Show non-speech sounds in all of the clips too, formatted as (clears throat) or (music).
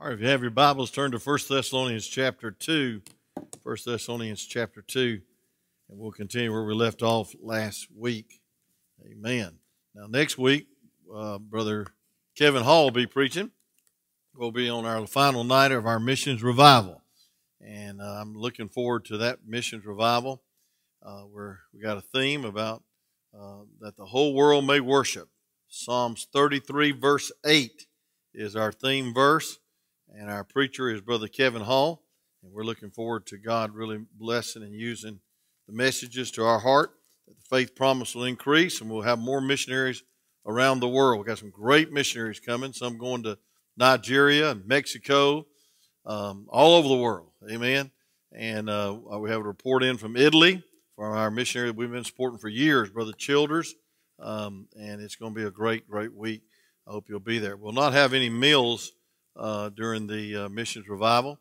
All right, if you have your Bibles, turn to 1 Thessalonians chapter 2. 1 Thessalonians chapter 2, and we'll continue where we left off last week. Amen. Now, next week, uh, Brother Kevin Hall will be preaching. We'll be on our final night of our missions revival. And uh, I'm looking forward to that missions revival uh, where we got a theme about uh, that the whole world may worship. Psalms 33, verse 8 is our theme verse and our preacher is Brother Kevin Hall. And we're looking forward to God really blessing and using the messages to our heart. That the faith promise will increase, and we'll have more missionaries around the world. We've got some great missionaries coming, some going to Nigeria and Mexico, um, all over the world. Amen. And uh, we have a report in from Italy from our missionary that we've been supporting for years, Brother Childers. Um, and it's going to be a great, great week. I hope you'll be there. We'll not have any meals uh, during the uh, missions revival.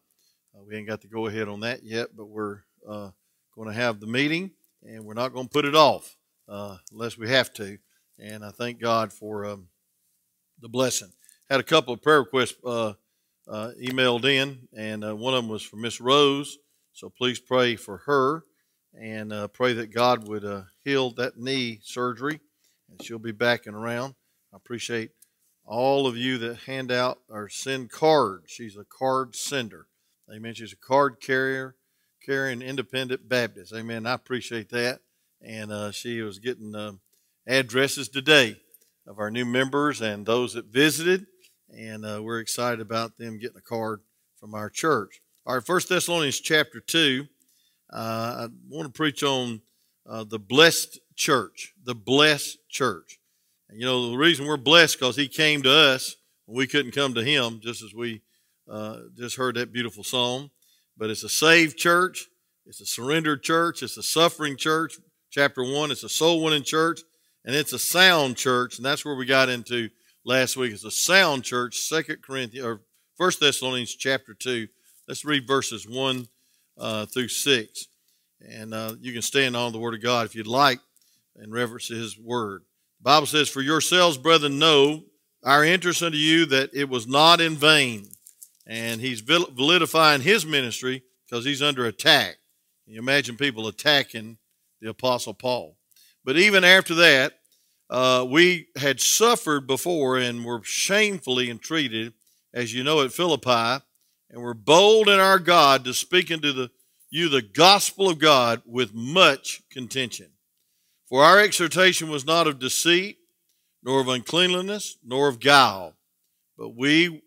Uh, we ain't got to go ahead on that yet, but we're uh, going to have the meeting, and we're not going to put it off uh, unless we have to. And I thank God for um, the blessing. Had a couple of prayer requests uh, emailed in, and one of them was for Miss Rose. So please pray for her and pray that God would heal that knee surgery, and she'll be back and around. I appreciate all of you that hand out or send cards. She's a card sender. Amen. She's a card carrier, carrying independent Baptist. Amen. I appreciate that. And uh, she was getting uh, addresses today of our new members and those that visited. And uh, we're excited about them getting a card from our church. All right, First Thessalonians chapter 2. Uh, I want to preach on uh, the blessed church, the blessed church. You know, the reason we're blessed because he came to us we couldn't come to him, just as we uh, just heard that beautiful song. But it's a saved church, it's a surrendered church, it's a suffering church. Chapter one, it's a soul winning church, and it's a sound church, and that's where we got into last week. It's a sound church, Second Corinthians or First Thessalonians chapter two. Let's read verses one uh, through six, and uh, you can stand on the Word of God if you'd like and reverence His Word. The Bible says, For yourselves, brethren, know our interest unto you that it was not in vain. And he's validifying his ministry because he's under attack. You imagine people attacking the Apostle Paul? But even after that, uh, we had suffered before and were shamefully entreated, as you know, at Philippi, and were bold in our God to speak unto the, you the gospel of God with much contention. For our exhortation was not of deceit, nor of uncleanliness, nor of guile, but we,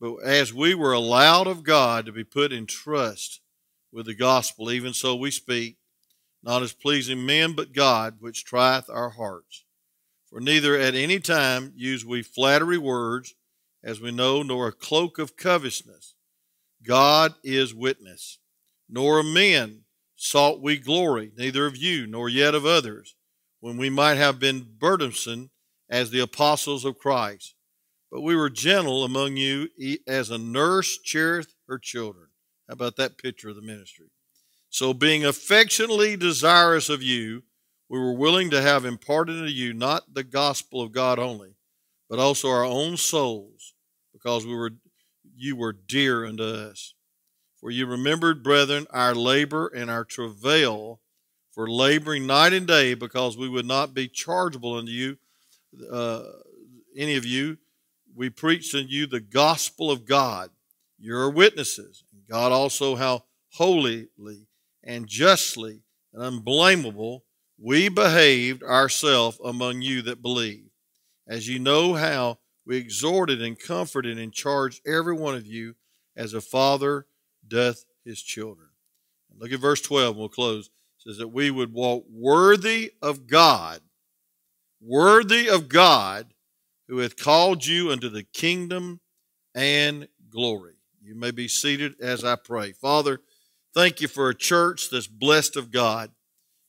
but as we were allowed of God to be put in trust with the gospel, even so we speak, not as pleasing men, but God, which trieth our hearts. For neither at any time use we flattery words, as we know, nor a cloak of covetousness. God is witness. Nor of men sought we glory, neither of you, nor yet of others when we might have been burdensome as the apostles of Christ. But we were gentle among you as a nurse cherisheth her children. How about that picture of the ministry? So, being affectionately desirous of you, we were willing to have imparted to you not the gospel of God only, but also our own souls, because we were you were dear unto us. For you remembered, brethren, our labor and our travail for laboring night and day because we would not be chargeable unto you, uh, any of you. We preached unto you the gospel of God. You're witnesses. God also how holily and justly and unblameable we behaved ourselves among you that believe. As you know how we exhorted and comforted and charged every one of you as a father doth his children. Look at verse 12, we'll close says that we would walk worthy of God, worthy of God who hath called you unto the kingdom and glory. You may be seated as I pray. Father, thank you for a church that's blessed of God.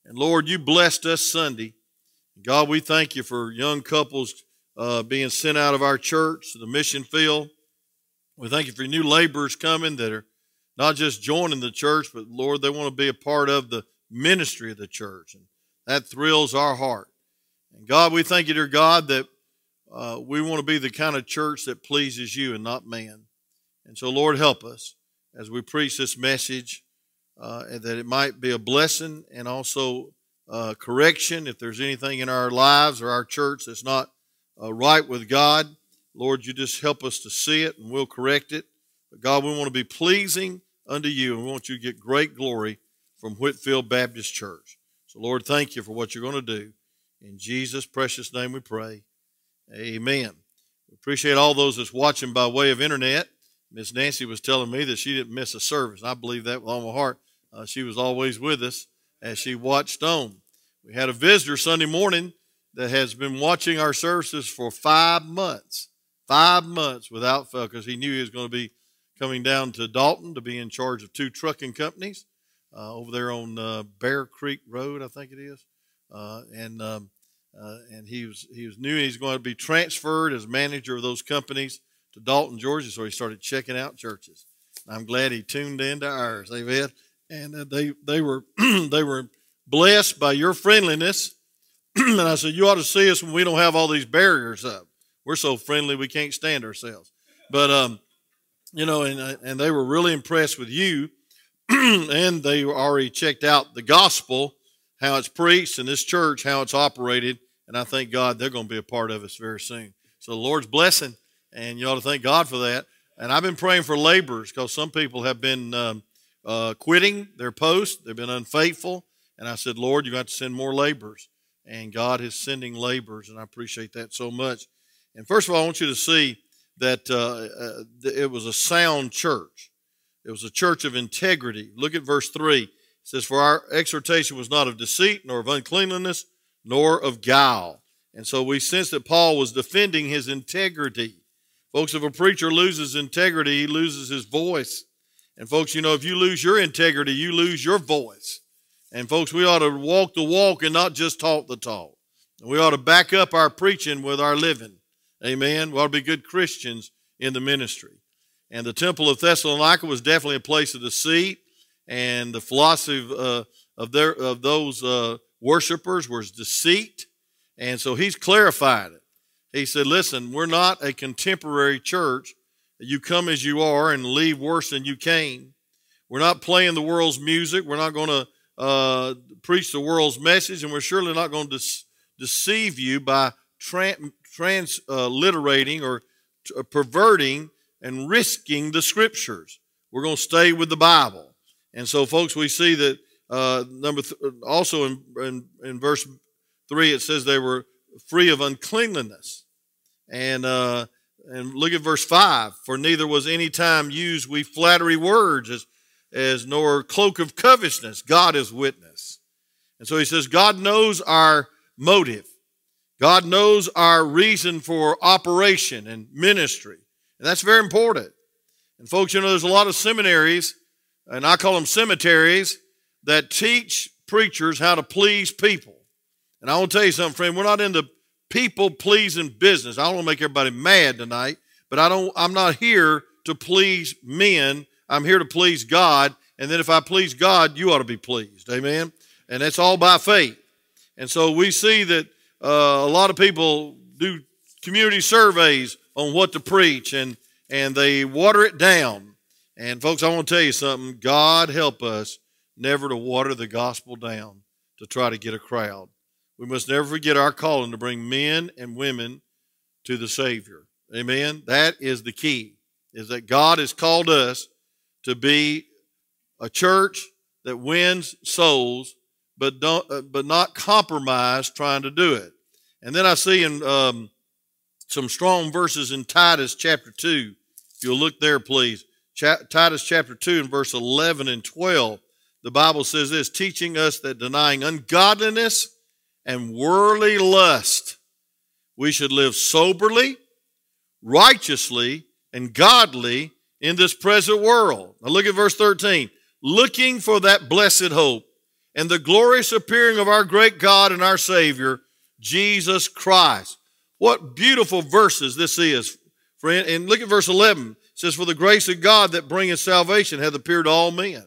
And Lord, you blessed us Sunday. God, we thank you for young couples uh, being sent out of our church to the mission field. We thank you for new laborers coming that are not just joining the church, but Lord, they want to be a part of the ministry of the church. And that thrills our heart. And God, we thank you, dear God, that uh, we want to be the kind of church that pleases you and not man. And so, Lord, help us as we preach this message, uh, and that it might be a blessing and also uh, correction if there's anything in our lives or our church that's not uh, right with God. Lord, you just help us to see it and we'll correct it. But God, we want to be pleasing unto you and we want you to get great glory from Whitfield Baptist Church. So, Lord, thank you for what you're going to do. In Jesus' precious name we pray. Amen. We appreciate all those that's watching by way of internet. Miss Nancy was telling me that she didn't miss a service. I believe that with all my heart. Uh, she was always with us as she watched on. We had a visitor Sunday morning that has been watching our services for five months. Five months without fail because he knew he was going to be coming down to Dalton to be in charge of two trucking companies over there on uh, Bear Creek Road, I think it is. Uh, and um, uh, and he was he was knew he's going to be transferred as manager of those companies to Dalton, Georgia. So he started checking out churches. I'm glad he tuned into ours. Amen. And uh, they they were (clears throat) they were blessed by your friendliness. (clears throat) and I said, you ought to see us when we don't have all these barriers up. We're so friendly we can't stand ourselves. But um, you know, and uh, and they were really impressed with you, (clears throat) and they already checked out the gospel, how it's preached, and this church how it's operated. And I thank God they're going to be a part of us very soon. So the Lord's blessing, and you ought to thank God for that. And I've been praying for laborers because some people have been um, uh, quitting their post, they've been unfaithful. And I said, Lord, you've got to send more laborers. And God is sending laborers, and I appreciate that so much. And first of all, I want you to see that uh, uh, it was a sound church. It was a church of integrity. Look at verse 3. It says, For our exhortation was not of deceit, nor of uncleanliness, nor of guile. And so we sense that Paul was defending his integrity. Folks, if a preacher loses integrity, he loses his voice. And folks, you know, if you lose your integrity, you lose your voice. And folks, we ought to walk the walk and not just talk the talk. We ought to back up our preaching with our living. Amen. We ought to be good Christians in the ministry. And the temple of Thessalonica was definitely a place of deceit, and the philosophy of, uh, of, their, of those uh, worshipers was deceit. And so he's clarified it. He said, Listen, we're not a contemporary church. You come as you are and leave worse than you came. We're not playing the world's music. We're not going to uh, preach the world's message, and we're surely not going to de- deceive you by tra- transliterating or uh, perverting and risking the scriptures. We're going to stay with the Bible. And so, folks, we see that uh, number th- also in, in, in, verse three, it says they were free of uncleanliness, and uh, and look at verse five. For neither was any time used we flattery words as as nor cloak of covetousness. God is witness, and so he says God knows our motive. God knows our reason for operation and ministry, and that's very important. And folks, you know, there's a lot of seminaries, and I call them cemeteries that teach preachers how to please people. And I want to tell you something, friend, we're not in the people pleasing business. I don't want to make everybody mad tonight, but I don't I'm not here to please men. I'm here to please God. And then if I please God, you ought to be pleased. Amen. And that's all by faith. And so we see that uh, a lot of people do community surveys on what to preach and and they water it down. And folks, I want to tell you something. God help us never to water the gospel down to try to get a crowd. We must never forget our calling to bring men and women to the Savior. Amen. That is the key, is that God has called us to be a church that wins souls, but don't, uh, but not compromise trying to do it. And then I see in um, some strong verses in Titus chapter two. If you'll look there, please. Titus chapter two and verse eleven and twelve the Bible says this teaching us that denying ungodliness and worldly lust, we should live soberly, righteously, and godly in this present world. Now look at verse 13. Looking for that blessed hope and the glorious appearing of our great God and our Savior, Jesus Christ. What beautiful verses this is, friend. And look at verse 11. It says, For the grace of God that bringeth salvation hath appeared to all men.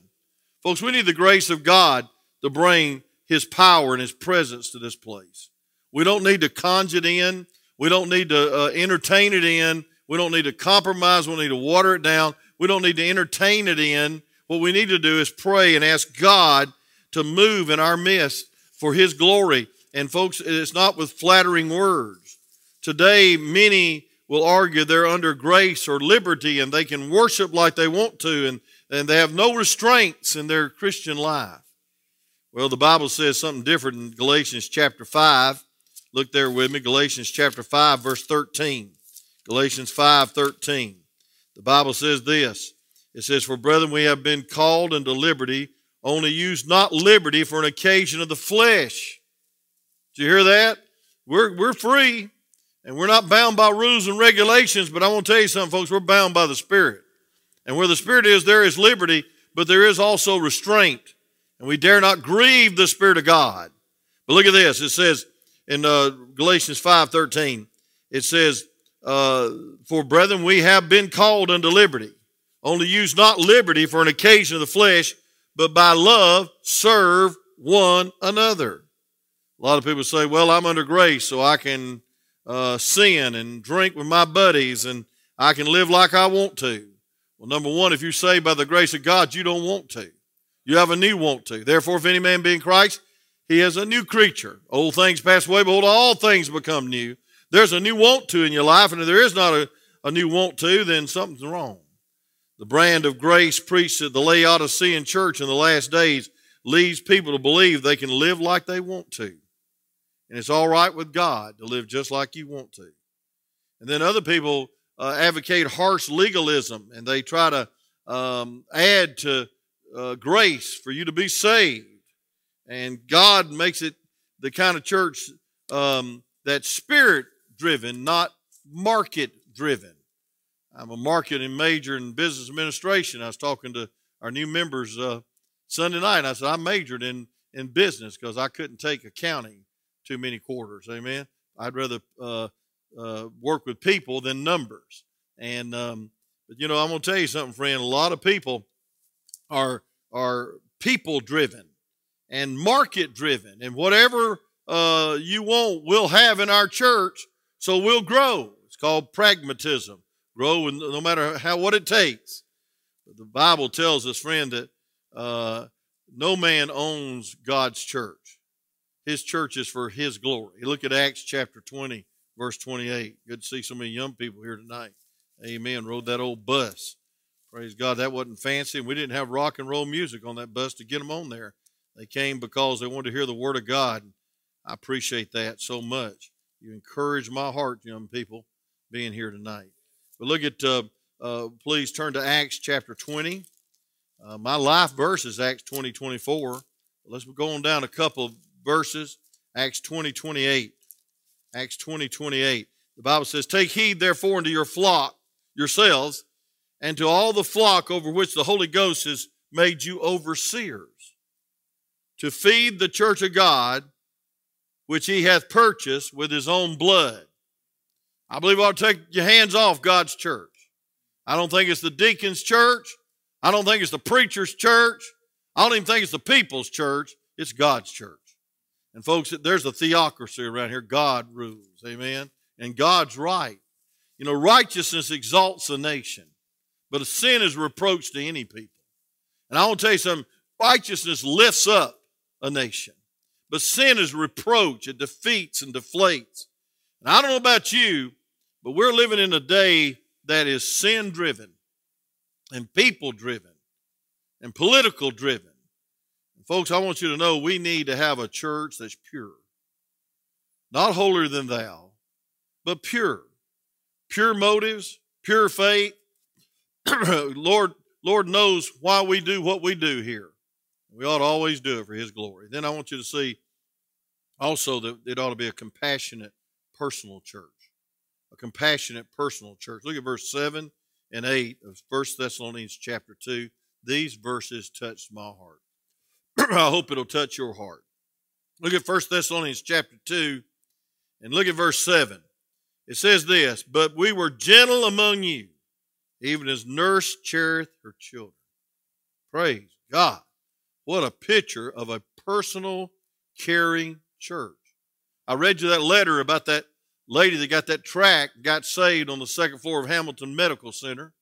Folks, we need the grace of God to bring His power and His presence to this place. We don't need to conjure it in. We don't need to uh, entertain it in. We don't need to compromise. We don't need to water it down. we don't need to entertain it in. What we need to do is pray and ask God to move in our midst for His glory. And folks, it's not with flattering words. Today, many will argue they're under grace or liberty and they can worship like they want to and, and they have no restraints in their Christian life. Well, the Bible says something different in Galatians chapter 5. Look there with me, Galatians chapter 5, verse 13. Galatians 5, 13. The Bible says this. It says, For brethren, we have been called into liberty, only use not liberty for an occasion of the flesh. Do you hear that? We're, we're free, and we're not bound by rules and regulations, but I want to tell you something, folks, we're bound by the Spirit. And where the Spirit is, there is liberty, but there is also restraint. And we dare not grieve the Spirit of God. But look at this. It says in uh, Galatians 5.13, it says, uh, For brethren, we have been called unto liberty. Only use not liberty for an occasion of the flesh, but by love serve one another. A lot of people say, Well, I'm under grace, so I can uh, sin and drink with my buddies and I can live like I want to. Well, number one, if you're saved by the grace of God, you don't want to. You have a new want to. Therefore, if any man be in Christ, he is a new creature. Old things pass away, behold, all things become new. There's a new want to in your life, and if there is not a, a new want to, then something's wrong. The brand of grace preached at the Laodicean church in the last days leads people to believe they can live like they want to. And it's all right with God to live just like you want to. And then other people uh, advocate harsh legalism and they try to um, add to uh, grace for you to be saved. And God makes it the kind of church um, that's spirit driven, not market driven. I'm a marketing major in business administration. I was talking to our new members uh, Sunday night, and I said, I majored in, in business because I couldn't take accounting too many quarters. Amen. I'd rather uh, uh, work with people than numbers. And um, but you know, I'm gonna tell you something, friend. A lot of people are are people driven and market driven, and whatever uh, you want, we'll have in our church, so we'll grow. It's called pragmatism. Grow, no matter how what it takes. But the Bible tells us, friend, that uh, no man owns God's church. His church is for His glory. Look at Acts chapter 20, verse 28. Good to see so many young people here tonight. Amen. Rode that old bus. Praise God. That wasn't fancy, and we didn't have rock and roll music on that bus to get them on there. They came because they wanted to hear the Word of God. I appreciate that so much. You encourage my heart, young people, being here tonight. But look at, uh, uh, please turn to Acts chapter 20. Uh, my life verse is Acts 20, 24. Let's go on down a couple verses, Acts 20, 28. Acts 20, 28. The Bible says, Take heed therefore unto your flock, yourselves, and to all the flock over which the Holy Ghost has made you overseers, to feed the church of God, which he hath purchased with his own blood. I believe I'll take your hands off God's church. I don't think it's the deacon's church. I don't think it's the preacher's church. I don't even think it's the people's church. It's God's church. And folks, there's a theocracy around here. God rules. Amen. And God's right. You know, righteousness exalts a nation, but a sin is reproach to any people. And I want to tell you something righteousness lifts up a nation, but sin is reproach. It defeats and deflates. And I don't know about you, but we're living in a day that is sin driven and people driven and political driven Folks, I want you to know we need to have a church that's pure. Not holier than thou, but pure. Pure motives, pure faith. (clears throat) Lord, Lord knows why we do what we do here. We ought to always do it for His glory. Then I want you to see also that it ought to be a compassionate, personal church. A compassionate, personal church. Look at verse 7 and 8 of 1 Thessalonians chapter 2. These verses touched my heart. (clears throat) I hope it'll touch your heart. Look at 1 Thessalonians chapter 2 and look at verse 7. It says this, But we were gentle among you, even as nurse cherisheth her children. Praise God. What a picture of a personal, caring church. I read you that letter about that lady that got that track, got saved on the second floor of Hamilton Medical Center.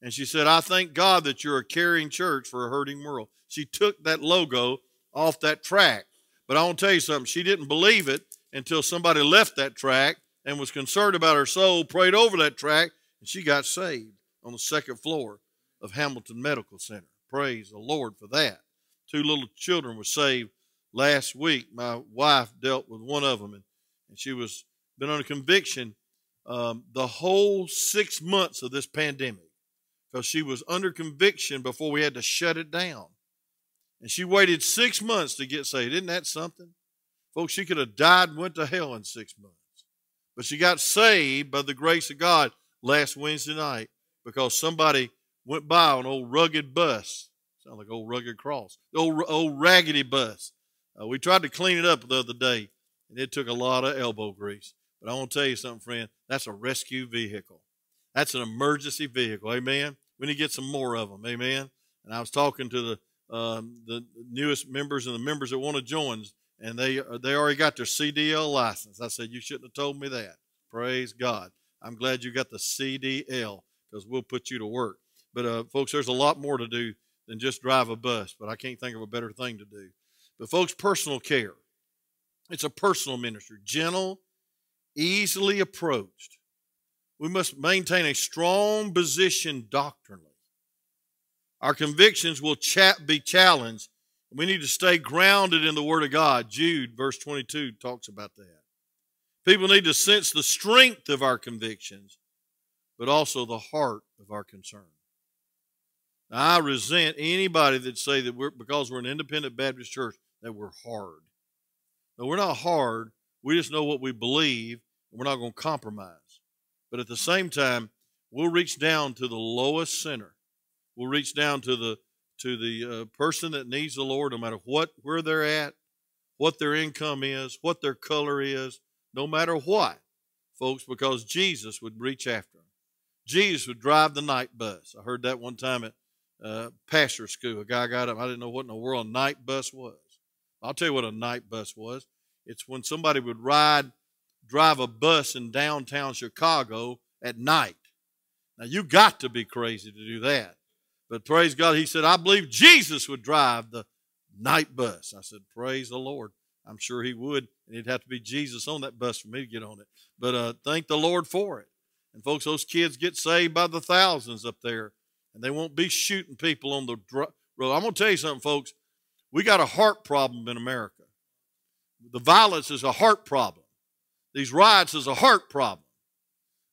And she said, I thank God that you're a caring church for a hurting world. She took that logo off that track. But I want to tell you something. She didn't believe it until somebody left that track and was concerned about her soul, prayed over that track, and she got saved on the second floor of Hamilton Medical Center. Praise the Lord for that. Two little children were saved last week. My wife dealt with one of them, and, and she was been under conviction um, the whole six months of this pandemic because she was under conviction before we had to shut it down. And she waited six months to get saved. Isn't that something? Folks, she could have died and went to hell in six months. But she got saved by the grace of God last Wednesday night because somebody went by on old rugged bus. Sound like old rugged cross. Old, old raggedy bus. Uh, we tried to clean it up the other day, and it took a lot of elbow grease. But I want to tell you something, friend. That's a rescue vehicle. That's an emergency vehicle. Amen. We need to get some more of them. Amen. And I was talking to the um, the newest members and the members that want to join, and they they already got their CDL license. I said you shouldn't have told me that. Praise God. I'm glad you got the CDL because we'll put you to work. But uh, folks, there's a lot more to do than just drive a bus. But I can't think of a better thing to do. But folks, personal care. It's a personal ministry, gentle, easily approached. We must maintain a strong position doctrinally. Our convictions will be challenged. We need to stay grounded in the Word of God. Jude, verse 22, talks about that. People need to sense the strength of our convictions, but also the heart of our concern. Now, I resent anybody that say that we're because we're an independent Baptist church that we're hard. No, we're not hard. We just know what we believe, and we're not going to compromise. But at the same time, we'll reach down to the lowest sinner We'll reach down to the to the uh, person that needs the Lord, no matter what where they're at, what their income is, what their color is, no matter what, folks, because Jesus would reach after them. Jesus would drive the night bus. I heard that one time at uh, pastor school. A guy got up. I didn't know what in the world a night bus was. I'll tell you what a night bus was. It's when somebody would ride, drive a bus in downtown Chicago at night. Now you got to be crazy to do that. But praise God, he said, I believe Jesus would drive the night bus. I said, Praise the Lord. I'm sure he would, and it'd have to be Jesus on that bus for me to get on it. But uh, thank the Lord for it. And folks, those kids get saved by the thousands up there, and they won't be shooting people on the road. I'm going to tell you something, folks. We got a heart problem in America. The violence is a heart problem. These riots is a heart problem.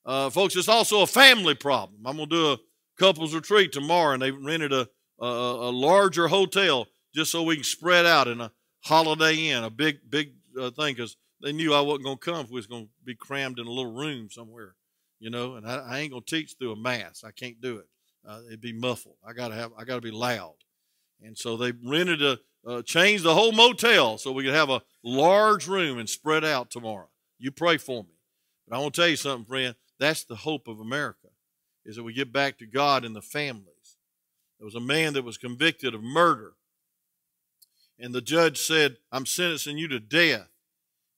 Uh, folks, it's also a family problem. I'm going to do a couples retreat tomorrow, and they rented a, a, a larger hotel just so we can spread out in a Holiday Inn, a big big uh, thing, because they knew I wasn't going to come if we was going to be crammed in a little room somewhere, you know. And I, I ain't going to teach through a mass. I can't do it. Uh, it'd be muffled. I gotta have. I gotta be loud. And so they rented a, uh, changed the whole motel so we could have a large room and spread out tomorrow. You pray for me. But I want to tell you something, friend. That's the hope of America is that we get back to God and the families. There was a man that was convicted of murder, and the judge said, I'm sentencing you to death.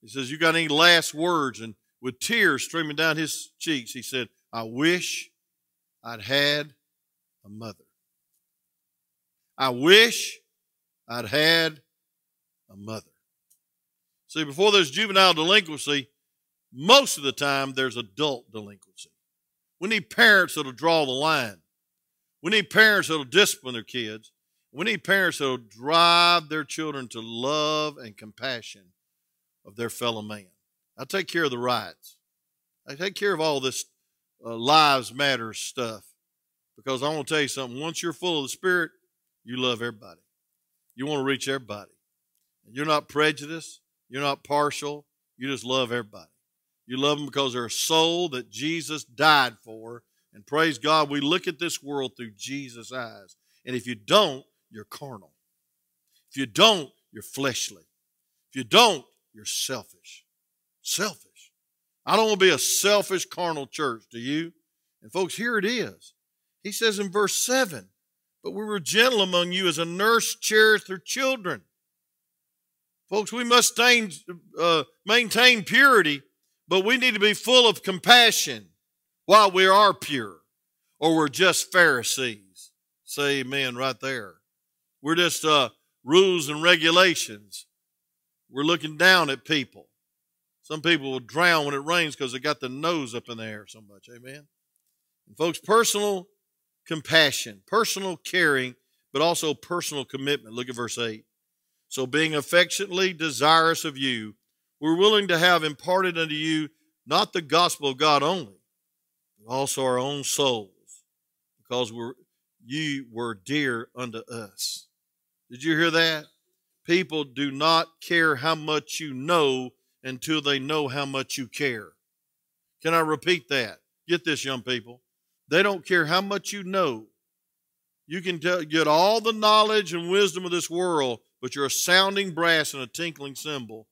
He says, You got any last words? And with tears streaming down his cheeks, he said, I wish I'd had a mother. I wish I'd had a mother. See, before there's juvenile delinquency, most of the time there's adult delinquency. We need parents that'll draw the line. We need parents that'll discipline their kids. We need parents that'll drive their children to love and compassion of their fellow man. I take care of the rights. I take care of all this uh, lives matter stuff because I want to tell you something. Once you're full of the Spirit, you love everybody. You want to reach everybody. You're not prejudiced. You're not partial. You just love everybody. You love them because they're a soul that Jesus died for. And praise God, we look at this world through Jesus' eyes. And if you don't, you're carnal. If you don't, you're fleshly. If you don't, you're selfish. Selfish. I don't want to be a selfish carnal church, do you? And folks, here it is. He says in verse 7 But we were gentle among you as a nurse cherisheth her children. Folks, we must maintain, uh, maintain purity but we need to be full of compassion while we are pure. or we're just Pharisees. Say amen right there. We're just uh, rules and regulations. We're looking down at people. Some people will drown when it rains because they got the nose up in the air so much. Amen. And folks, personal compassion, personal caring, but also personal commitment. Look at verse 8. So, being affectionately desirous of you, we're willing to have imparted unto you not the gospel of God only, but also our own souls, because we're, you were dear unto us. Did you hear that? People do not care how much you know until they know how much you care. Can I repeat that? Get this, young people. They don't care how much you know. You can tell, get all the knowledge and wisdom of this world, but you're a sounding brass and a tinkling cymbal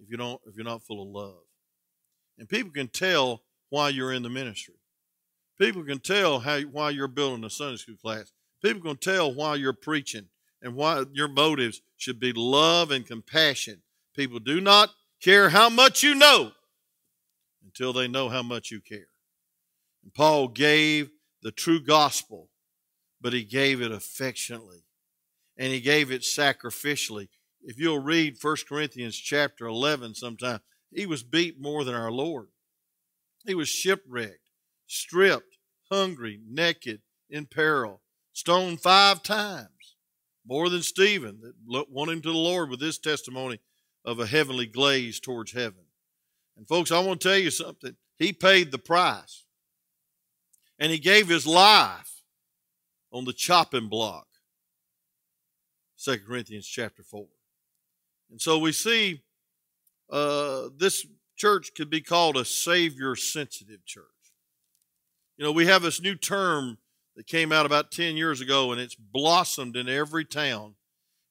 if you don't if you're not full of love. And people can tell why you're in the ministry. People can tell how why you're building a Sunday school class. People can tell why you're preaching and why your motives should be love and compassion. People do not care how much you know until they know how much you care. And Paul gave the true gospel, but he gave it affectionately and he gave it sacrificially. If you'll read 1 Corinthians chapter 11 sometime, he was beat more than our Lord. He was shipwrecked, stripped, hungry, naked, in peril, stoned five times, more than Stephen that went into the Lord with his testimony of a heavenly glaze towards heaven. And folks, I want to tell you something. He paid the price. And he gave his life on the chopping block. 2 Corinthians chapter 4. And so we see uh, this church could be called a Savior sensitive church. You know, we have this new term that came out about 10 years ago, and it's blossomed in every town,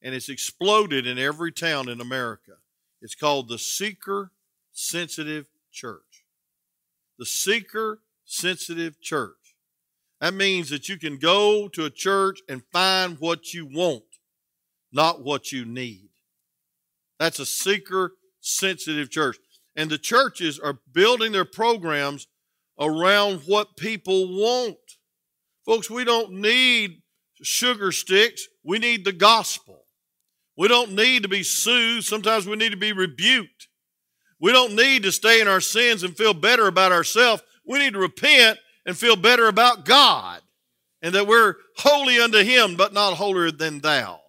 and it's exploded in every town in America. It's called the Seeker Sensitive Church. The Seeker Sensitive Church. That means that you can go to a church and find what you want, not what you need. That's a seeker sensitive church. And the churches are building their programs around what people want. Folks, we don't need sugar sticks. We need the gospel. We don't need to be soothed. Sometimes we need to be rebuked. We don't need to stay in our sins and feel better about ourselves. We need to repent and feel better about God and that we're holy unto Him, but not holier than thou.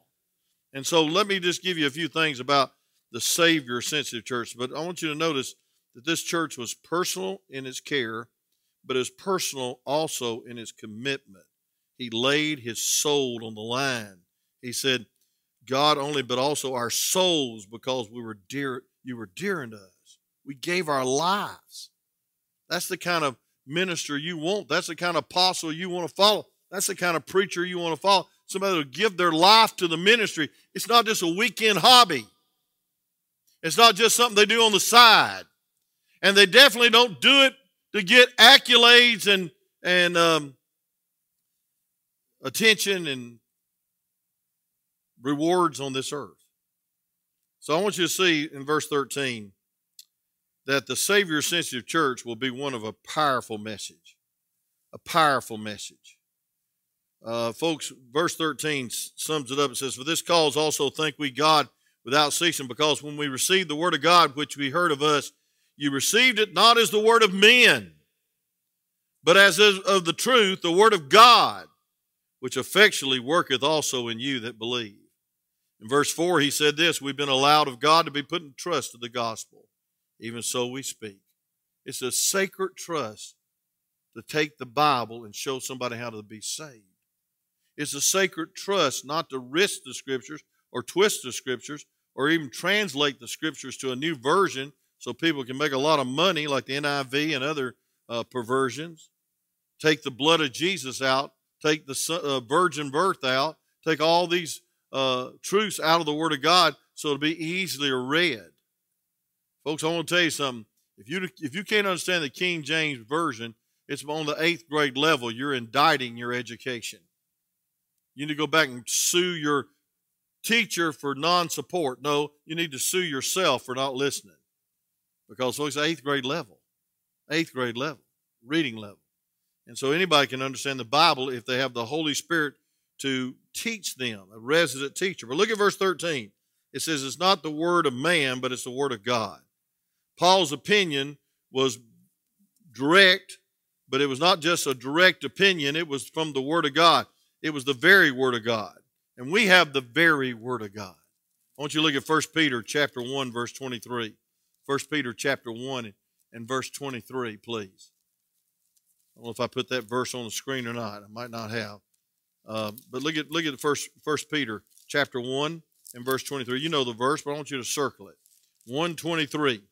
And so let me just give you a few things about the Savior sensitive church. But I want you to notice that this church was personal in its care, but is personal also in its commitment. He laid his soul on the line. He said, God only, but also our souls, because we were dear, you were dear unto us. We gave our lives. That's the kind of minister you want. That's the kind of apostle you want to follow. That's the kind of preacher you want to follow. Somebody will give their life to the ministry. It's not just a weekend hobby. It's not just something they do on the side. And they definitely don't do it to get accolades and, and um, attention and rewards on this earth. So I want you to see in verse 13 that the Savior sensitive church will be one of a powerful message. A powerful message. Uh, folks, verse 13 sums it up. It says, For this cause also thank we God without ceasing, because when we received the word of God, which we heard of us, you received it not as the word of men, but as of the truth, the word of God, which effectually worketh also in you that believe. In verse 4, he said this We've been allowed of God to be put in trust to the gospel. Even so we speak. It's a sacred trust to take the Bible and show somebody how to be saved. It's a sacred trust not to risk the scriptures or twist the scriptures, or even translate the scriptures to a new version so people can make a lot of money, like the NIV and other uh, perversions. Take the blood of Jesus out, take the uh, virgin birth out, take all these uh, truths out of the Word of God so it'll be easily read. Folks, I want to tell you something. If you if you can't understand the King James version, it's on the eighth grade level. You're indicting your education. You need to go back and sue your teacher for non support. No, you need to sue yourself for not listening. Because, folks, eighth grade level, eighth grade level, reading level. And so anybody can understand the Bible if they have the Holy Spirit to teach them, a resident teacher. But look at verse 13. It says, It's not the word of man, but it's the word of God. Paul's opinion was direct, but it was not just a direct opinion, it was from the word of God. It was the very word of God. And we have the very word of God. I want you to look at 1 Peter chapter 1, verse 23. 1 Peter chapter 1 and verse 23, please. I don't know if I put that verse on the screen or not. I might not have. Uh, but look at look at the first First Peter chapter one and verse twenty three. You know the verse, but I want you to circle it. One twenty three.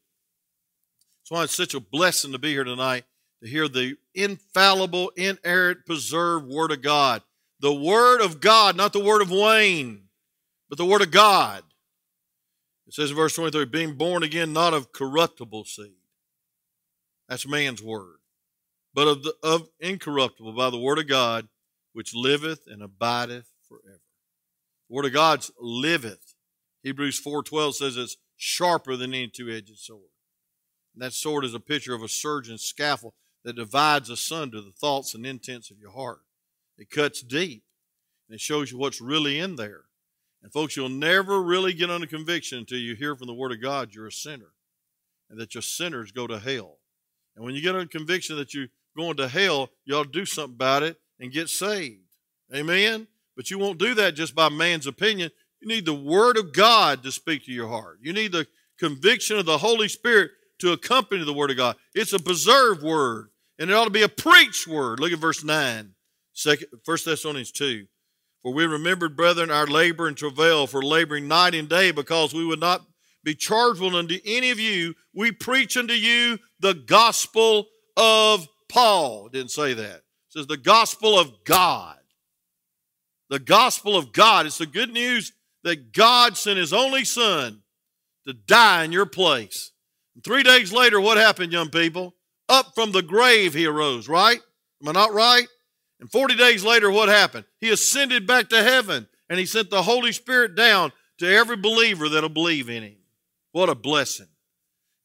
That's why it's such a blessing to be here tonight to hear the infallible, inerrant, preserved Word of God. The Word of God, not the Word of Wayne, but the Word of God. It says in verse 23, being born again, not of corruptible seed. That's man's word. But of, the, of incorruptible by the word of God, which liveth and abideth forever. The word of God liveth. Hebrews 4.12 says it's sharper than any two-edged sword. And that sword is a picture of a surgeon's scaffold that divides asunder the thoughts and intents of your heart. It cuts deep and it shows you what's really in there. And folks, you'll never really get under conviction until you hear from the Word of God you're a sinner and that your sinners go to hell. And when you get under conviction that you're going to hell, you ought to do something about it and get saved. Amen? But you won't do that just by man's opinion. You need the Word of God to speak to your heart. You need the conviction of the Holy Spirit to accompany the Word of God. It's a preserved Word, and it ought to be a preached Word. Look at verse 9, 1 Thessalonians 2. For we remembered, brethren, our labor and travail for laboring night and day, because we would not be chargeable unto any of you. We preach unto you the gospel of Paul. Didn't say that. It says the gospel of God. The gospel of God. It's the good news that God sent his only son to die in your place. Three days later, what happened, young people? Up from the grave he arose, right? Am I not right? And 40 days later, what happened? He ascended back to heaven and he sent the Holy Spirit down to every believer that'll believe in him. What a blessing.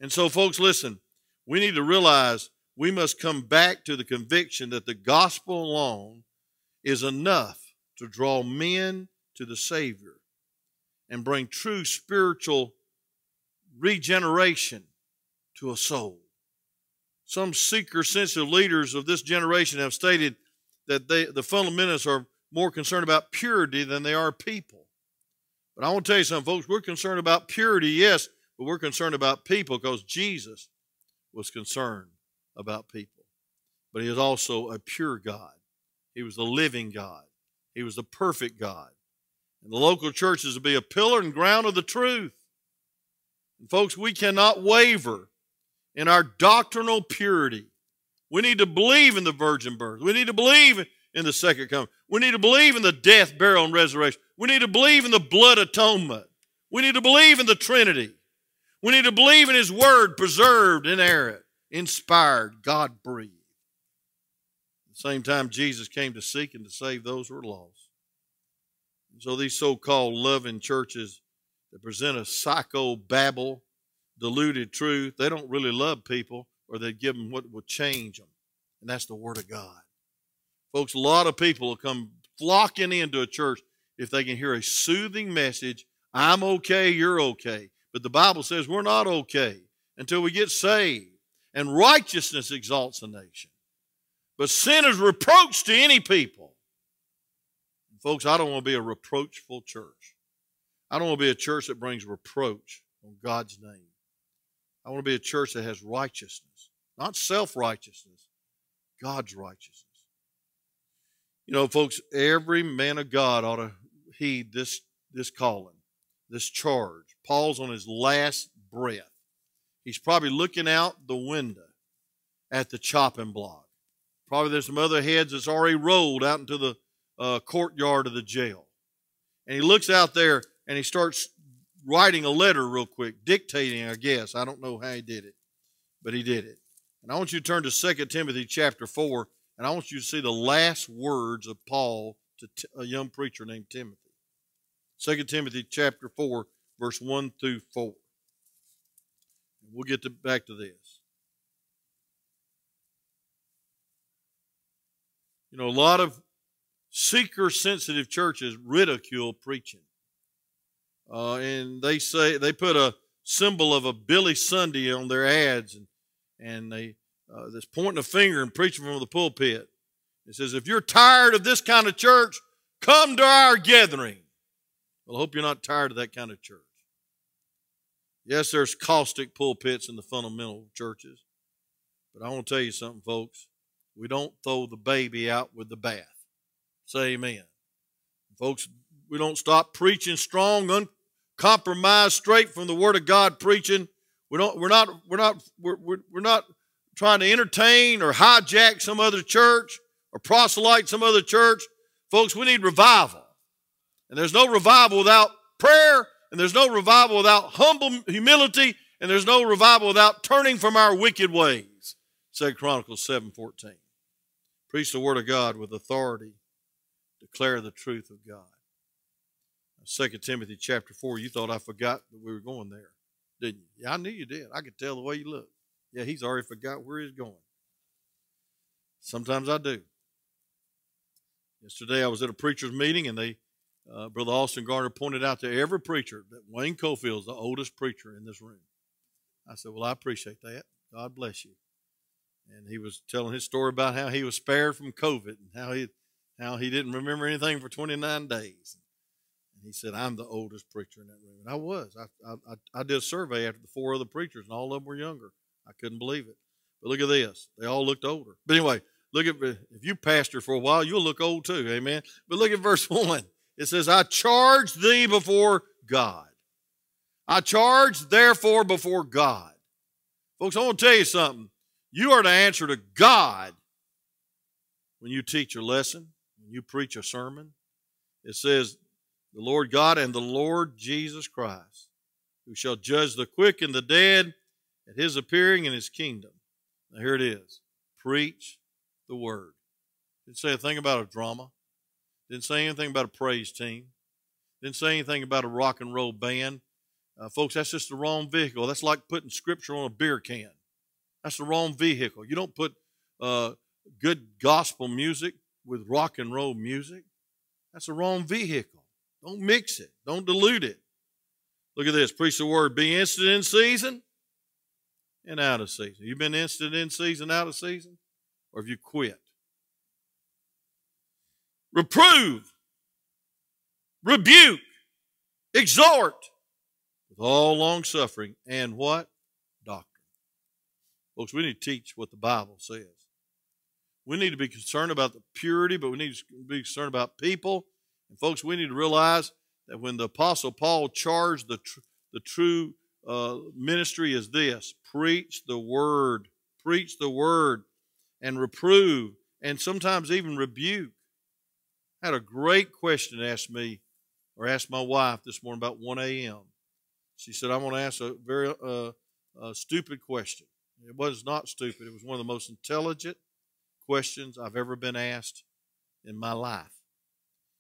And so, folks, listen, we need to realize we must come back to the conviction that the gospel alone is enough to draw men to the Savior and bring true spiritual regeneration to a soul. Some seeker sensitive leaders of this generation have stated that they, the fundamentalists are more concerned about purity than they are people. But I want to tell you something, folks. We're concerned about purity, yes, but we're concerned about people because Jesus was concerned about people. But he is also a pure God. He was the living God. He was the perfect God. And the local church is to be a pillar and ground of the truth. And folks, we cannot waver in our doctrinal purity. We need to believe in the virgin birth. We need to believe in the second coming. We need to believe in the death, burial, and resurrection. We need to believe in the blood atonement. We need to believe in the Trinity. We need to believe in His Word, preserved, inerrant, inspired, God breathed. At the same time, Jesus came to seek and to save those who are lost. And so these so called loving churches that present a psycho babble, diluted truth, they don't really love people or they give them what will change them. And that's the Word of God. Folks, a lot of people will come flocking into a church if they can hear a soothing message I'm okay, you're okay. But the Bible says we're not okay until we get saved. And righteousness exalts a nation. But sin is reproach to any people. And folks, I don't want to be a reproachful church. I don't want to be a church that brings reproach on God's name. I want to be a church that has righteousness, not self righteousness, God's righteousness. You know, folks, every man of God ought to heed this, this calling, this charge. Paul's on his last breath. He's probably looking out the window at the chopping block. Probably there's some other heads that's already rolled out into the uh, courtyard of the jail. And he looks out there and he starts writing a letter real quick, dictating, I guess. I don't know how he did it, but he did it. And I want you to turn to 2 Timothy chapter 4, and I want you to see the last words of Paul to a young preacher named Timothy. 2 Timothy chapter 4, verse 1 through 4. We'll get to, back to this. You know, a lot of seeker sensitive churches ridicule preaching. Uh, and they say they put a symbol of a Billy Sunday on their ads, and and they uh, that's pointing a finger and preaching from the pulpit. It says, "If you're tired of this kind of church, come to our gathering." Well, I hope you're not tired of that kind of church. Yes, there's caustic pulpits in the fundamental churches, but I want to tell you something, folks. We don't throw the baby out with the bath. Say amen. Folks, we don't stop preaching strong, uncompromised, straight from the Word of God preaching. We don't, we're not, we're not, we're, we're, we're not trying to entertain or hijack some other church or proselyte some other church. Folks, we need revival. And there's no revival without prayer, and there's no revival without humble humility, and there's no revival without turning from our wicked ways. 2 Chronicles 7:14. Preach the word of God with authority. Declare the truth of God. 2 Timothy chapter 4, you thought I forgot that we were going there, didn't you? Yeah, I knew you did. I could tell the way you looked. Yeah, he's already forgot where he's going. Sometimes I do. Yesterday I was at a preacher's meeting and they uh, Brother Austin Garner pointed out to every preacher that Wayne Cofield is the oldest preacher in this room. I said, Well, I appreciate that. God bless you. And he was telling his story about how he was spared from COVID and how he how he didn't remember anything for 29 days. And he said, I'm the oldest preacher in that room. And I was. I, I, I did a survey after the four other preachers, and all of them were younger. I couldn't believe it. But look at this. They all looked older. But anyway, look at if you pastor for a while, you'll look old too. Amen. But look at verse (laughs) 1. It says, I charge thee before God. I charge therefore before God. Folks, I want to tell you something. You are to answer to God when you teach a lesson, when you preach a sermon. It says, the Lord God and the Lord Jesus Christ, who shall judge the quick and the dead at his appearing in his kingdom. Now here it is. Preach the word. Didn't say a thing about a drama. Didn't say anything about a praise team. Didn't say anything about a rock and roll band. Uh, folks, that's just the wrong vehicle. That's like putting scripture on a beer can. That's the wrong vehicle. You don't put uh, good gospel music with rock and roll music. That's the wrong vehicle. Don't mix it. Don't dilute it. Look at this. Preach the word. Be instant in season and out of season. You've been instant in season, out of season? Or have you quit? reprove, rebuke, exhort with all long suffering and what? Doctrine. Folks, we need to teach what the Bible says. We need to be concerned about the purity, but we need to be concerned about people. And folks, we need to realize that when the Apostle Paul charged the, tr- the true uh, ministry is this preach the word, preach the word, and reprove, and sometimes even rebuke. I had a great question asked me, or asked my wife this morning about 1 a.m. She said, I'm going to ask a very uh, stupid question. It was not stupid. It was one of the most intelligent questions I've ever been asked in my life.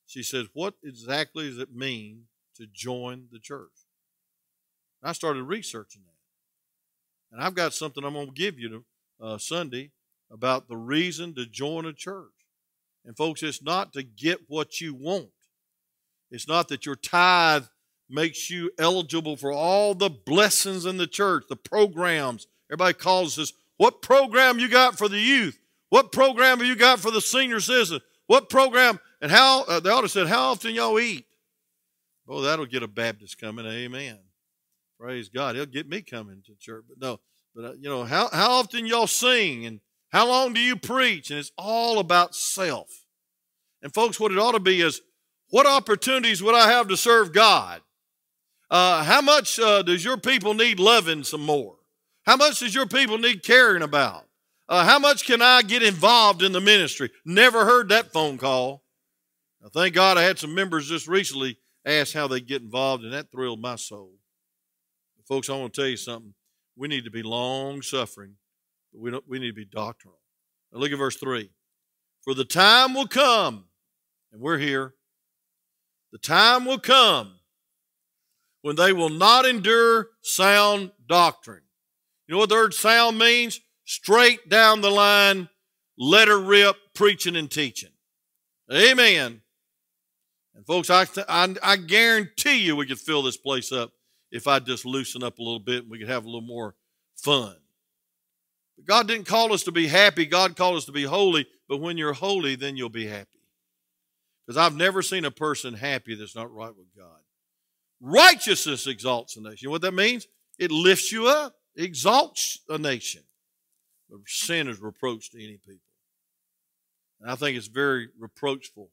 She says, What exactly does it mean to join the church? And I started researching that. And I've got something I'm going to give you uh, Sunday about the reason to join a church. And folks, it's not to get what you want. It's not that your tithe makes you eligible for all the blessings in the church, the programs. Everybody calls us, what program you got for the youth? What program have you got for the senior citizen? What program? And how, uh, they ought to said, how often y'all eat? Oh, that'll get a Baptist coming. Amen. Praise God. He'll get me coming to church. But no, but uh, you know, how, how often y'all sing and how long do you preach? And it's all about self. And folks, what it ought to be is what opportunities would I have to serve God? Uh, how much uh, does your people need loving some more? How much does your people need caring about? Uh, how much can I get involved in the ministry? Never heard that phone call. Now, thank God I had some members just recently ask how they get involved, and that thrilled my soul. But folks, I want to tell you something. We need to be long suffering but we, don't, we need to be doctrinal. Now look at verse 3. For the time will come, and we're here, the time will come when they will not endure sound doctrine. You know what the word sound means? Straight down the line, letter rip preaching and teaching. Amen. And folks, I, I, I guarantee you we could fill this place up if I just loosen up a little bit and we could have a little more fun. But God didn't call us to be happy. God called us to be holy. But when you're holy, then you'll be happy. Because I've never seen a person happy that's not right with God. Righteousness exalts a nation. You know what that means? It lifts you up, exalts a nation. But sin is reproach to any people. And I think it's very reproachful.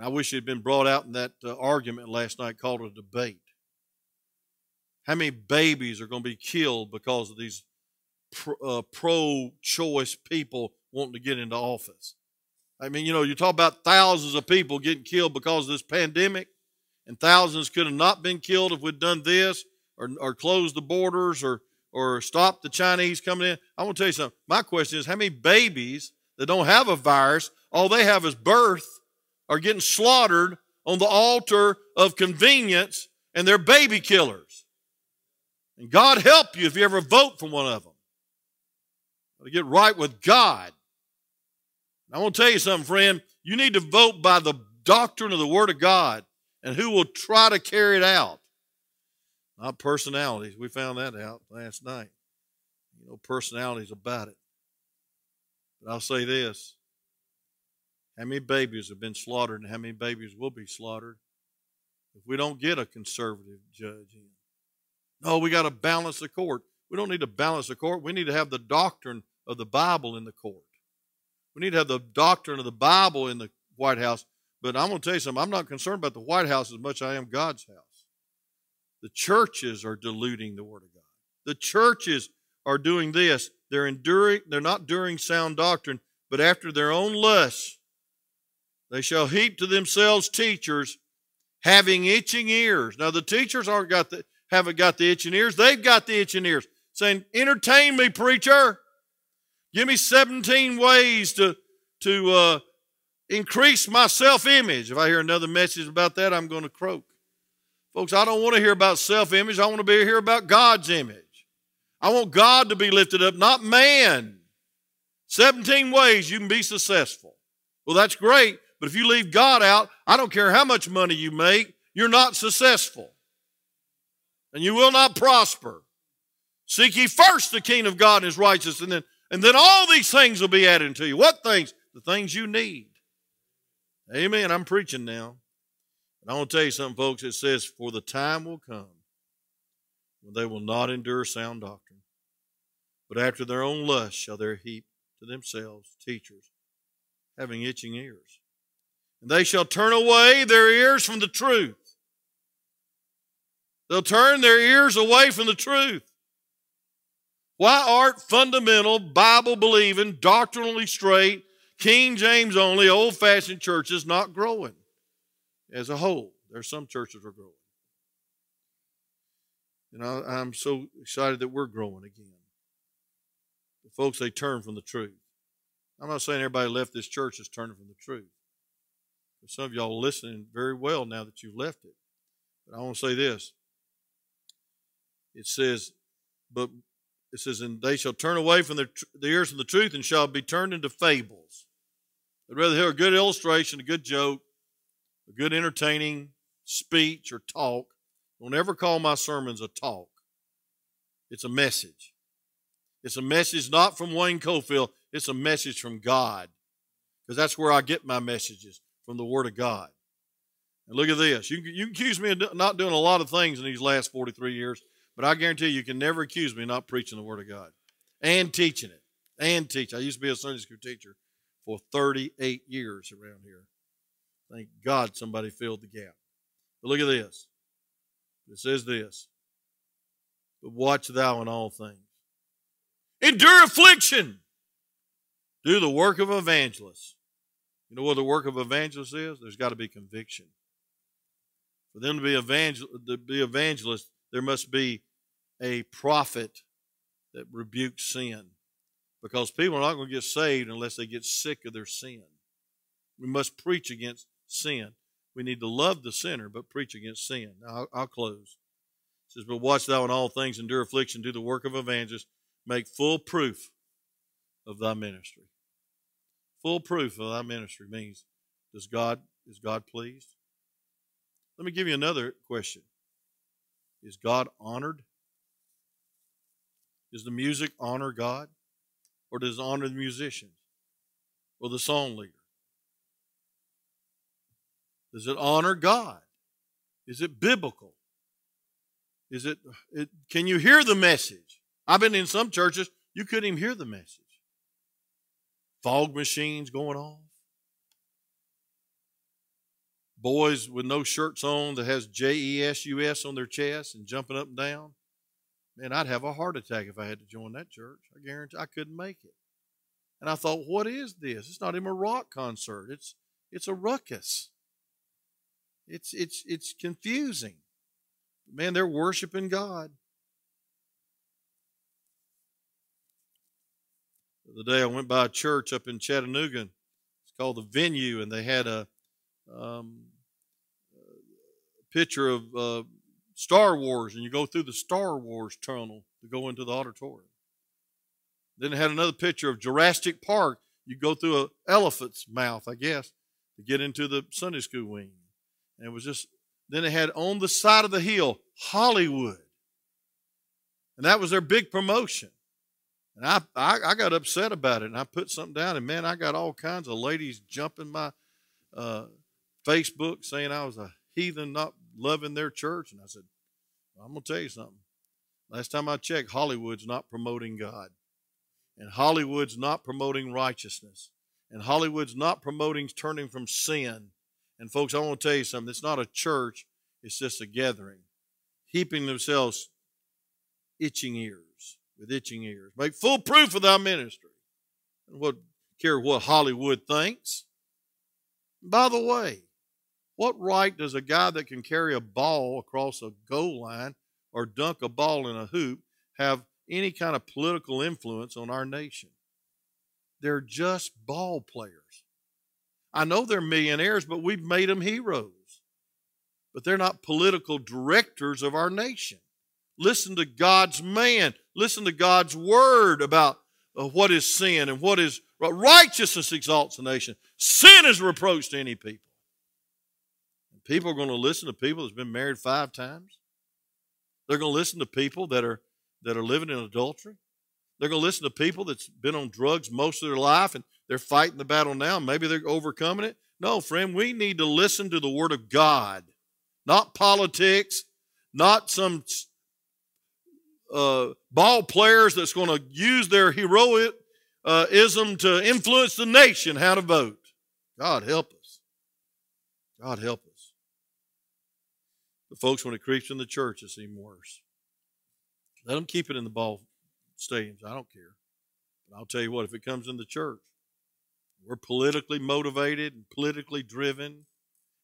And I wish it had been brought out in that uh, argument last night called a debate. How many babies are going to be killed because of these uh, pro choice people wanting to get into office? I mean, you know, you talk about thousands of people getting killed because of this pandemic, and thousands could have not been killed if we'd done this or, or closed the borders or, or stopped the Chinese coming in. I want to tell you something. My question is how many babies that don't have a virus, all they have is birth, are getting slaughtered on the altar of convenience, and they're baby killers? And God help you if you ever vote for one of them. To get right with God. I want to tell you something, friend. You need to vote by the doctrine of the Word of God and who will try to carry it out. Not personalities. We found that out last night. Know, personalities about it. But I'll say this how many babies have been slaughtered and how many babies will be slaughtered if we don't get a conservative judge in? No, we got to balance the court. We don't need to balance the court. We need to have the doctrine of the Bible in the court. We need to have the doctrine of the Bible in the White House. But I'm going to tell you something. I'm not concerned about the White House as much as I am God's house. The churches are diluting the Word of God. The churches are doing this. They're enduring, they're not doing sound doctrine, but after their own lusts, they shall heap to themselves teachers having itching ears. Now the teachers aren't got the haven't got the itching ears, they've got the itching ears. Saying, entertain me, preacher. Give me 17 ways to, to uh, increase my self image. If I hear another message about that, I'm going to croak. Folks, I don't want to hear about self image. I want to be hear about God's image. I want God to be lifted up, not man. 17 ways you can be successful. Well, that's great, but if you leave God out, I don't care how much money you make, you're not successful. And you will not prosper. Seek ye first the kingdom of God and his righteousness, and then, and then all these things will be added to you. What things? The things you need. Amen. I'm preaching now. And I want to tell you something, folks. It says, For the time will come when they will not endure sound doctrine, but after their own lust shall they heap to themselves teachers, having itching ears. And they shall turn away their ears from the truth. They'll turn their ears away from the truth. Why aren't fundamental, Bible believing, doctrinally straight, King James only, old fashioned churches not growing? as a whole. There are some churches are growing. And I, am so excited that we're growing again. The folks, they turn from the truth. I'm not saying everybody left this church is turning from the truth. Some of y'all listening very well now that you've left it. But I want to say this. It says, but it says, and they shall turn away from their ears from the truth and shall be turned into fables. I'd rather hear a good illustration, a good joke, a good entertaining speech or talk. Don't ever call my sermons a talk. It's a message. It's a message not from Wayne Cofield, it's a message from God. Because that's where I get my messages from the Word of God. And look at this. You, you can accuse me of not doing a lot of things in these last 43 years, but I guarantee you, you can never accuse me of not preaching the Word of God and teaching it. And teach. I used to be a Sunday school teacher for 38 years around here. Thank God somebody filled the gap. But look at this. It says this. But watch thou in all things. Endure affliction. Do the work of evangelists. You know what the work of evangelist is? There's got to be conviction. For them to be, evangel- to be evangelists, there must be a prophet that rebukes sin. Because people are not going to get saved unless they get sick of their sin. We must preach against sin. We need to love the sinner, but preach against sin. Now, I'll, I'll close. It says, But watch thou in all things, endure affliction, do the work of evangelist, make full proof of thy ministry. Full proof of thy ministry means does God is God pleased? Let me give you another question. Is God honored? Does the music honor God? Or does it honor the musicians? Or the song leader? Does it honor God? Is it biblical? Is it, it can you hear the message? I've been in some churches, you couldn't even hear the message. Fog machines going off. Boys with no shirts on that has J E S U S on their chest and jumping up and down. Man, I'd have a heart attack if I had to join that church. I guarantee I couldn't make it. And I thought, what is this? It's not even a rock concert. It's it's a ruckus. It's it's it's confusing. Man, they're worshiping God. The other day I went by a church up in Chattanooga. It's called the Venue, and they had a, um, picture of uh, Star Wars, and you go through the Star Wars tunnel to go into the auditorium. Then it had another picture of Jurassic Park. You go through an elephant's mouth, I guess, to get into the Sunday school wing. And it was just, then it had on the side of the hill, Hollywood. And that was their big promotion. And I, I, I, got upset about it, and I put something down, and man, I got all kinds of ladies jumping my uh, Facebook saying I was a heathen, not loving their church. And I said, well, I'm going to tell you something. Last time I checked, Hollywood's not promoting God. And Hollywood's not promoting righteousness. And Hollywood's not promoting turning from sin. And folks, I want to tell you something. It's not a church, it's just a gathering, heaping themselves itching ears with itching ears. Make full proof of thy ministry. And what care what Hollywood thinks. By the way, what right does a guy that can carry a ball across a goal line or dunk a ball in a hoop have any kind of political influence on our nation. They're just ball players. I know they're millionaires, but we've made them heroes. But they're not political directors of our nation. Listen to God's man. Listen to God's word about uh, what is sin and what is righteousness exalts a nation. Sin is a reproach to any people. And people are going to listen to people that's been married five times. They're going to listen to people that are that are living in adultery. They're going to listen to people that's been on drugs most of their life and they're fighting the battle now. Maybe they're overcoming it. No, friend, we need to listen to the Word of God, not politics, not some uh, ball players that's going to use their heroism uh, to influence the nation how to vote. God help us. God help us. The folks, when it creeps in the church, it seems worse. Let them keep it in the ball stadiums. I don't care. But I'll tell you what, if it comes in the church, we're politically motivated and politically driven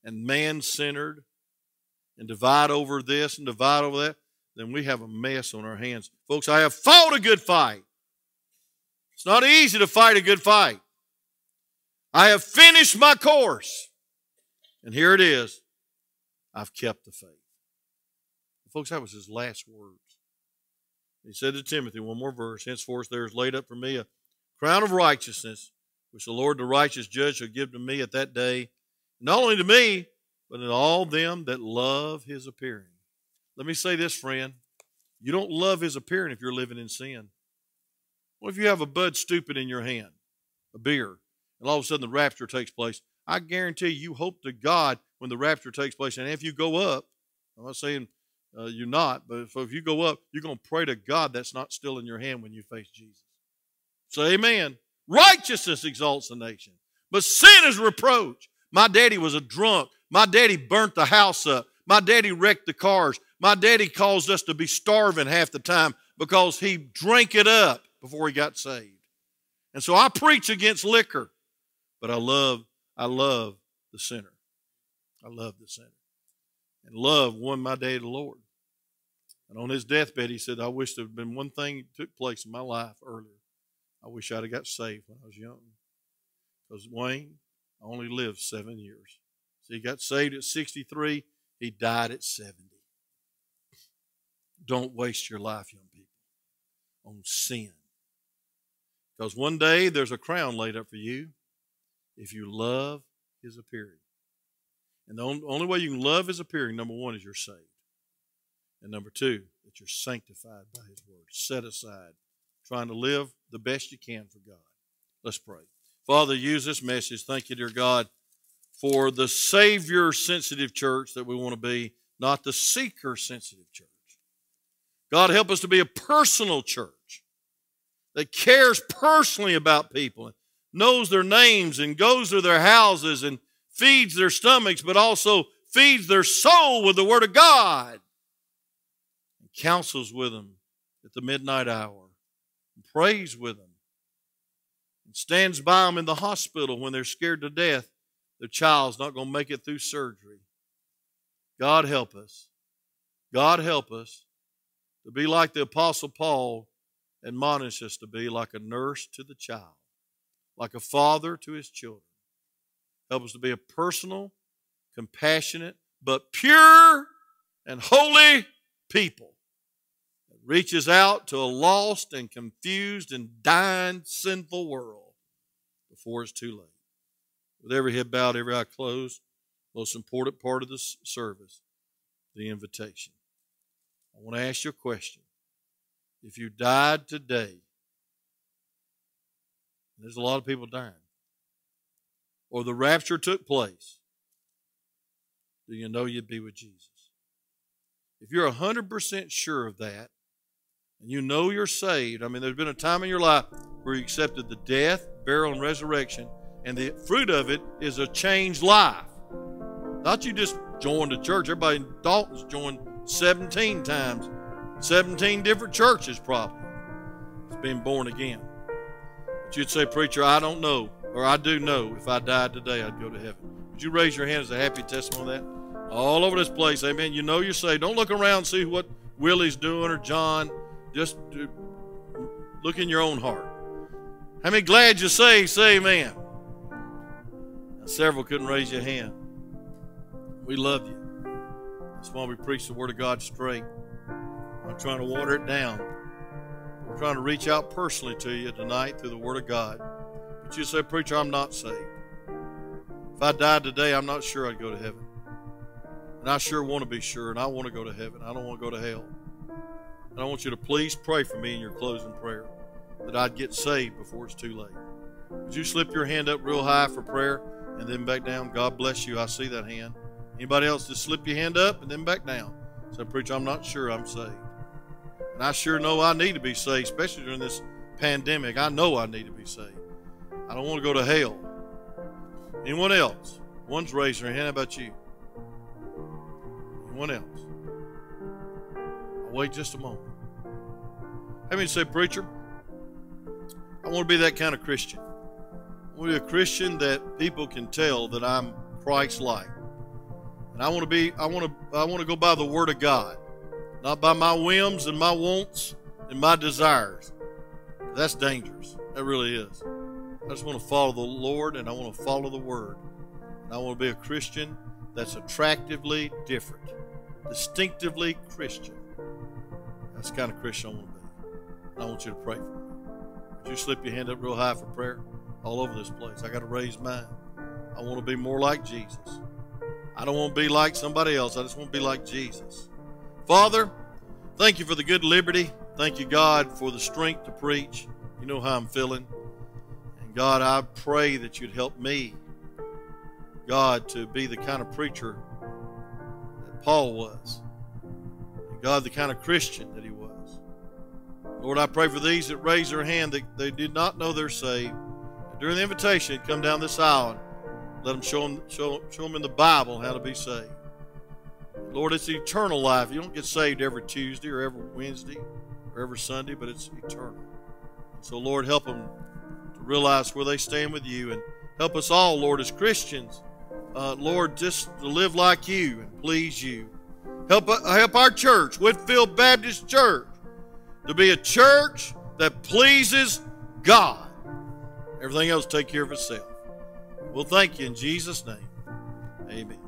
and man centered and divide over this and divide over that, then we have a mess on our hands. Folks, I have fought a good fight. It's not easy to fight a good fight. I have finished my course. And here it is I've kept the faith. Folks, that was his last words. He said to Timothy, one more verse, henceforth there is laid up for me a crown of righteousness, which the Lord the righteous judge shall give to me at that day, not only to me, but to all them that love his appearing. Let me say this, friend. You don't love his appearing if you're living in sin. What if you have a Bud Stupid in your hand, a beer, and all of a sudden the rapture takes place? I guarantee you hope to God when the rapture takes place, and if you go up, I'm not saying uh, you're not. But if, if you go up, you're going to pray to God that's not still in your hand when you face Jesus. So, amen. Righteousness exalts a nation, but sin is reproach. My daddy was a drunk. My daddy burnt the house up. My daddy wrecked the cars. My daddy caused us to be starving half the time because he drank it up before he got saved. And so I preach against liquor, but I love, I love the sinner. I love the sinner. And love won my day to the Lord. And on his deathbed, he said, I wish there had been one thing that took place in my life earlier. I wish I'd have got saved when I was young. Because Wayne only lived seven years. So he got saved at 63. He died at 70. Don't waste your life, young people, on sin. Because one day there's a crown laid up for you. if you love his appearing. And the only way you can love his appearing, number one, is you're saved. And number two, that you're sanctified by his word, set aside, trying to live the best you can for God. Let's pray. Father, use this message. Thank you, dear God, for the Savior sensitive church that we want to be, not the seeker sensitive church. God, help us to be a personal church that cares personally about people, knows their names, and goes to their houses and feeds their stomachs, but also feeds their soul with the Word of God and counsels with them at the midnight hour and prays with them and stands by them in the hospital when they're scared to death their child's not going to make it through surgery. God help us. God help us to be like the Apostle Paul admonished us to be, like a nurse to the child, like a father to his children. Help us to be a personal, compassionate, but pure and holy people that reaches out to a lost and confused and dying sinful world before it's too late. With every head bowed, every eye closed, most important part of the service, the invitation. I want to ask you a question. If you died today, there's a lot of people dying, or the rapture took place, do you know you'd be with Jesus? If you're 100% sure of that, and you know you're saved, I mean, there's been a time in your life where you accepted the death, burial, and resurrection, and the fruit of it is a changed life. Not you just joined a church. Everybody in Dalton's joined 17 times, 17 different churches probably. It's been born again. But you'd say, Preacher, I don't know, or I do know if I died today, I'd go to heaven. Would you raise your hand as a happy testimony of that? All over this place, amen. You know you're saved. Don't look around see what Willie's doing or John. Just uh, look in your own heart. How many glad you're saved? Say amen. Now, several couldn't raise your hand. We love you. That's why we preach the Word of God straight. I'm trying to water it down. We're trying to reach out personally to you tonight through the Word of God. But you say, Preacher, I'm not saved. If I died today, I'm not sure I'd go to heaven. And I sure want to be sure, and I want to go to heaven. I don't want to go to hell. And I want you to please pray for me in your closing prayer that I'd get saved before it's too late. Would you slip your hand up real high for prayer and then back down? God bless you. I see that hand. Anybody else just slip your hand up and then back down. So, Preacher, I'm not sure I'm saved. And I sure know I need to be saved, especially during this pandemic. I know I need to be saved. I don't want to go to hell. Anyone else? One's raising their hand. How about you? Anyone else? I'll wait just a moment. How many say, Preacher, I want to be that kind of Christian. I want to be a Christian that people can tell that I'm Christ like. And I want to be I want to I want to go by the word of God, not by my whims and my wants and my desires. That's dangerous. That really is. I just want to follow the Lord and I want to follow the word. And I want to be a Christian that's attractively different, distinctively Christian. That's the kind of Christian I want to be. I want you to pray for me. Would you slip your hand up real high for prayer? All over this place. I got to raise mine. I want to be more like Jesus. I don't want to be like somebody else. I just want to be like Jesus. Father, thank you for the good liberty. Thank you, God, for the strength to preach. You know how I'm feeling. And God, I pray that you'd help me, God, to be the kind of preacher that Paul was. And God, the kind of Christian that he was. Lord, I pray for these that raise their hand that they did not know they're saved. During the invitation, come down this aisle let them show them, show, show them in the Bible how to be saved. Lord, it's eternal life. You don't get saved every Tuesday or every Wednesday or every Sunday, but it's eternal. So, Lord, help them to realize where they stand with you and help us all, Lord, as Christians, uh, Lord, just to live like you and please you. Help, uh, help our church, Whitfield Baptist Church, to be a church that pleases God. Everything else take care of itself. Well, thank you in Jesus' name. Amen.